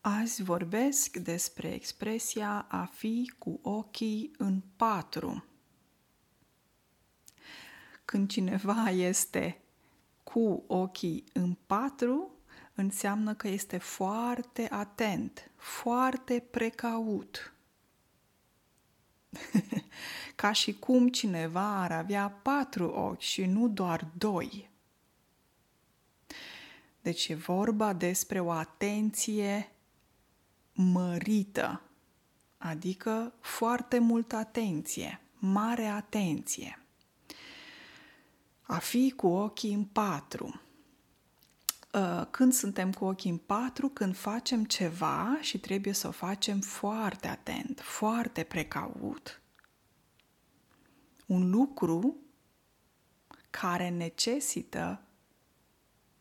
Azi vorbesc despre expresia a fi cu ochii în patru. Când cineva este cu ochii în patru, înseamnă că este foarte atent, foarte precaut. Ca și cum cineva ar avea patru ochi și nu doar doi. Deci e vorba despre o atenție mărită, adică foarte multă atenție, mare atenție. A fi cu ochii în patru. Uh, când suntem cu ochii în patru, când facem ceva și trebuie să o facem foarte atent, foarte precaut. Un lucru care necesită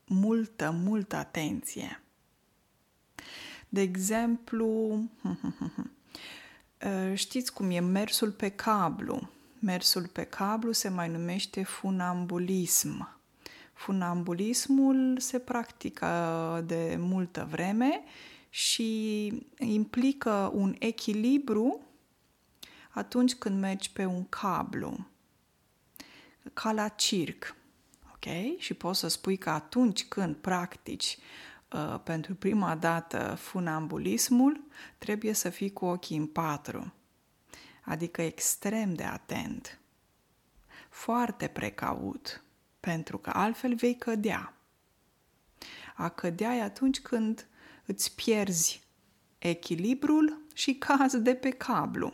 multă, multă atenție. De exemplu, știți cum e mersul pe cablu. Mersul pe cablu se mai numește funambulism. Funambulismul se practică de multă vreme și implică un echilibru atunci când mergi pe un cablu, ca la circ. Ok? Și poți să spui că atunci când practici uh, pentru prima dată funambulismul, trebuie să fii cu ochii în patru, adică extrem de atent, foarte precaut, pentru că altfel vei cădea. A cădea e atunci când îți pierzi echilibrul și cazi de pe cablu.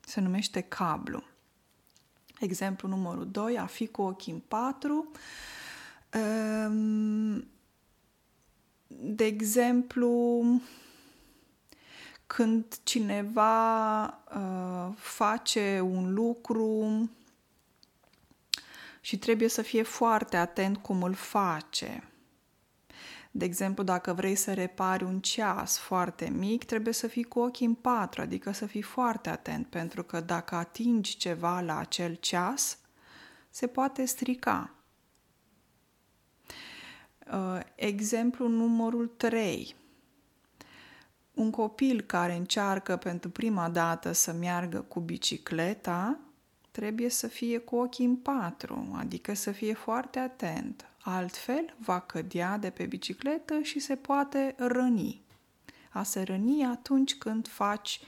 Se numește cablu. Exemplu numărul 2, a fi cu ochii în patru. Um, de exemplu, când cineva uh, face un lucru și trebuie să fie foarte atent cum îl face. De exemplu, dacă vrei să repari un ceas foarte mic, trebuie să fii cu ochii în patru, adică să fii foarte atent, pentru că dacă atingi ceva la acel ceas, se poate strica. Uh, exemplu numărul 3. Un copil care încearcă pentru prima dată să meargă cu bicicleta trebuie să fie cu ochii în patru, adică să fie foarte atent. Altfel, va cădea de pe bicicletă și se poate răni. A se răni atunci când faci,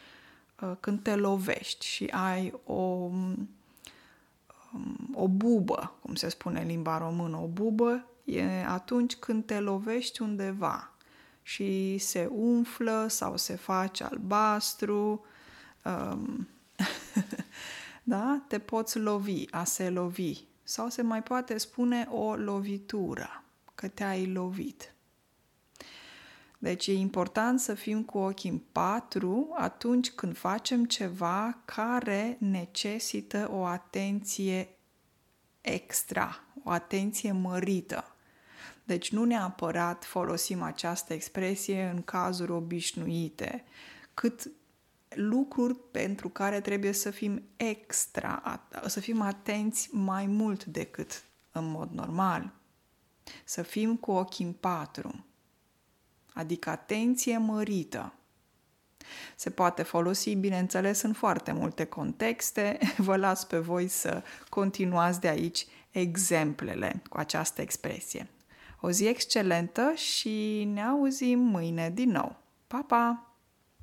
uh, când te lovești și ai o, um, o bubă, cum se spune în limba română, o bubă e atunci când te lovești undeva și se umflă sau se face albastru. Um, da? Te poți lovi, a se lovi. Sau se mai poate spune o lovitură, că te-ai lovit. Deci e important să fim cu ochii în patru atunci când facem ceva care necesită o atenție extra, o atenție mărită. Deci nu neapărat folosim această expresie în cazuri obișnuite, cât lucruri pentru care trebuie să fim extra, să fim atenți mai mult decât în mod normal. Să fim cu ochii în patru, adică atenție mărită. Se poate folosi, bineînțeles, în foarte multe contexte. Vă las pe voi să continuați de aici exemplele cu această expresie. O zi excelentă și ne auzim mâine din nou. Pa, pa!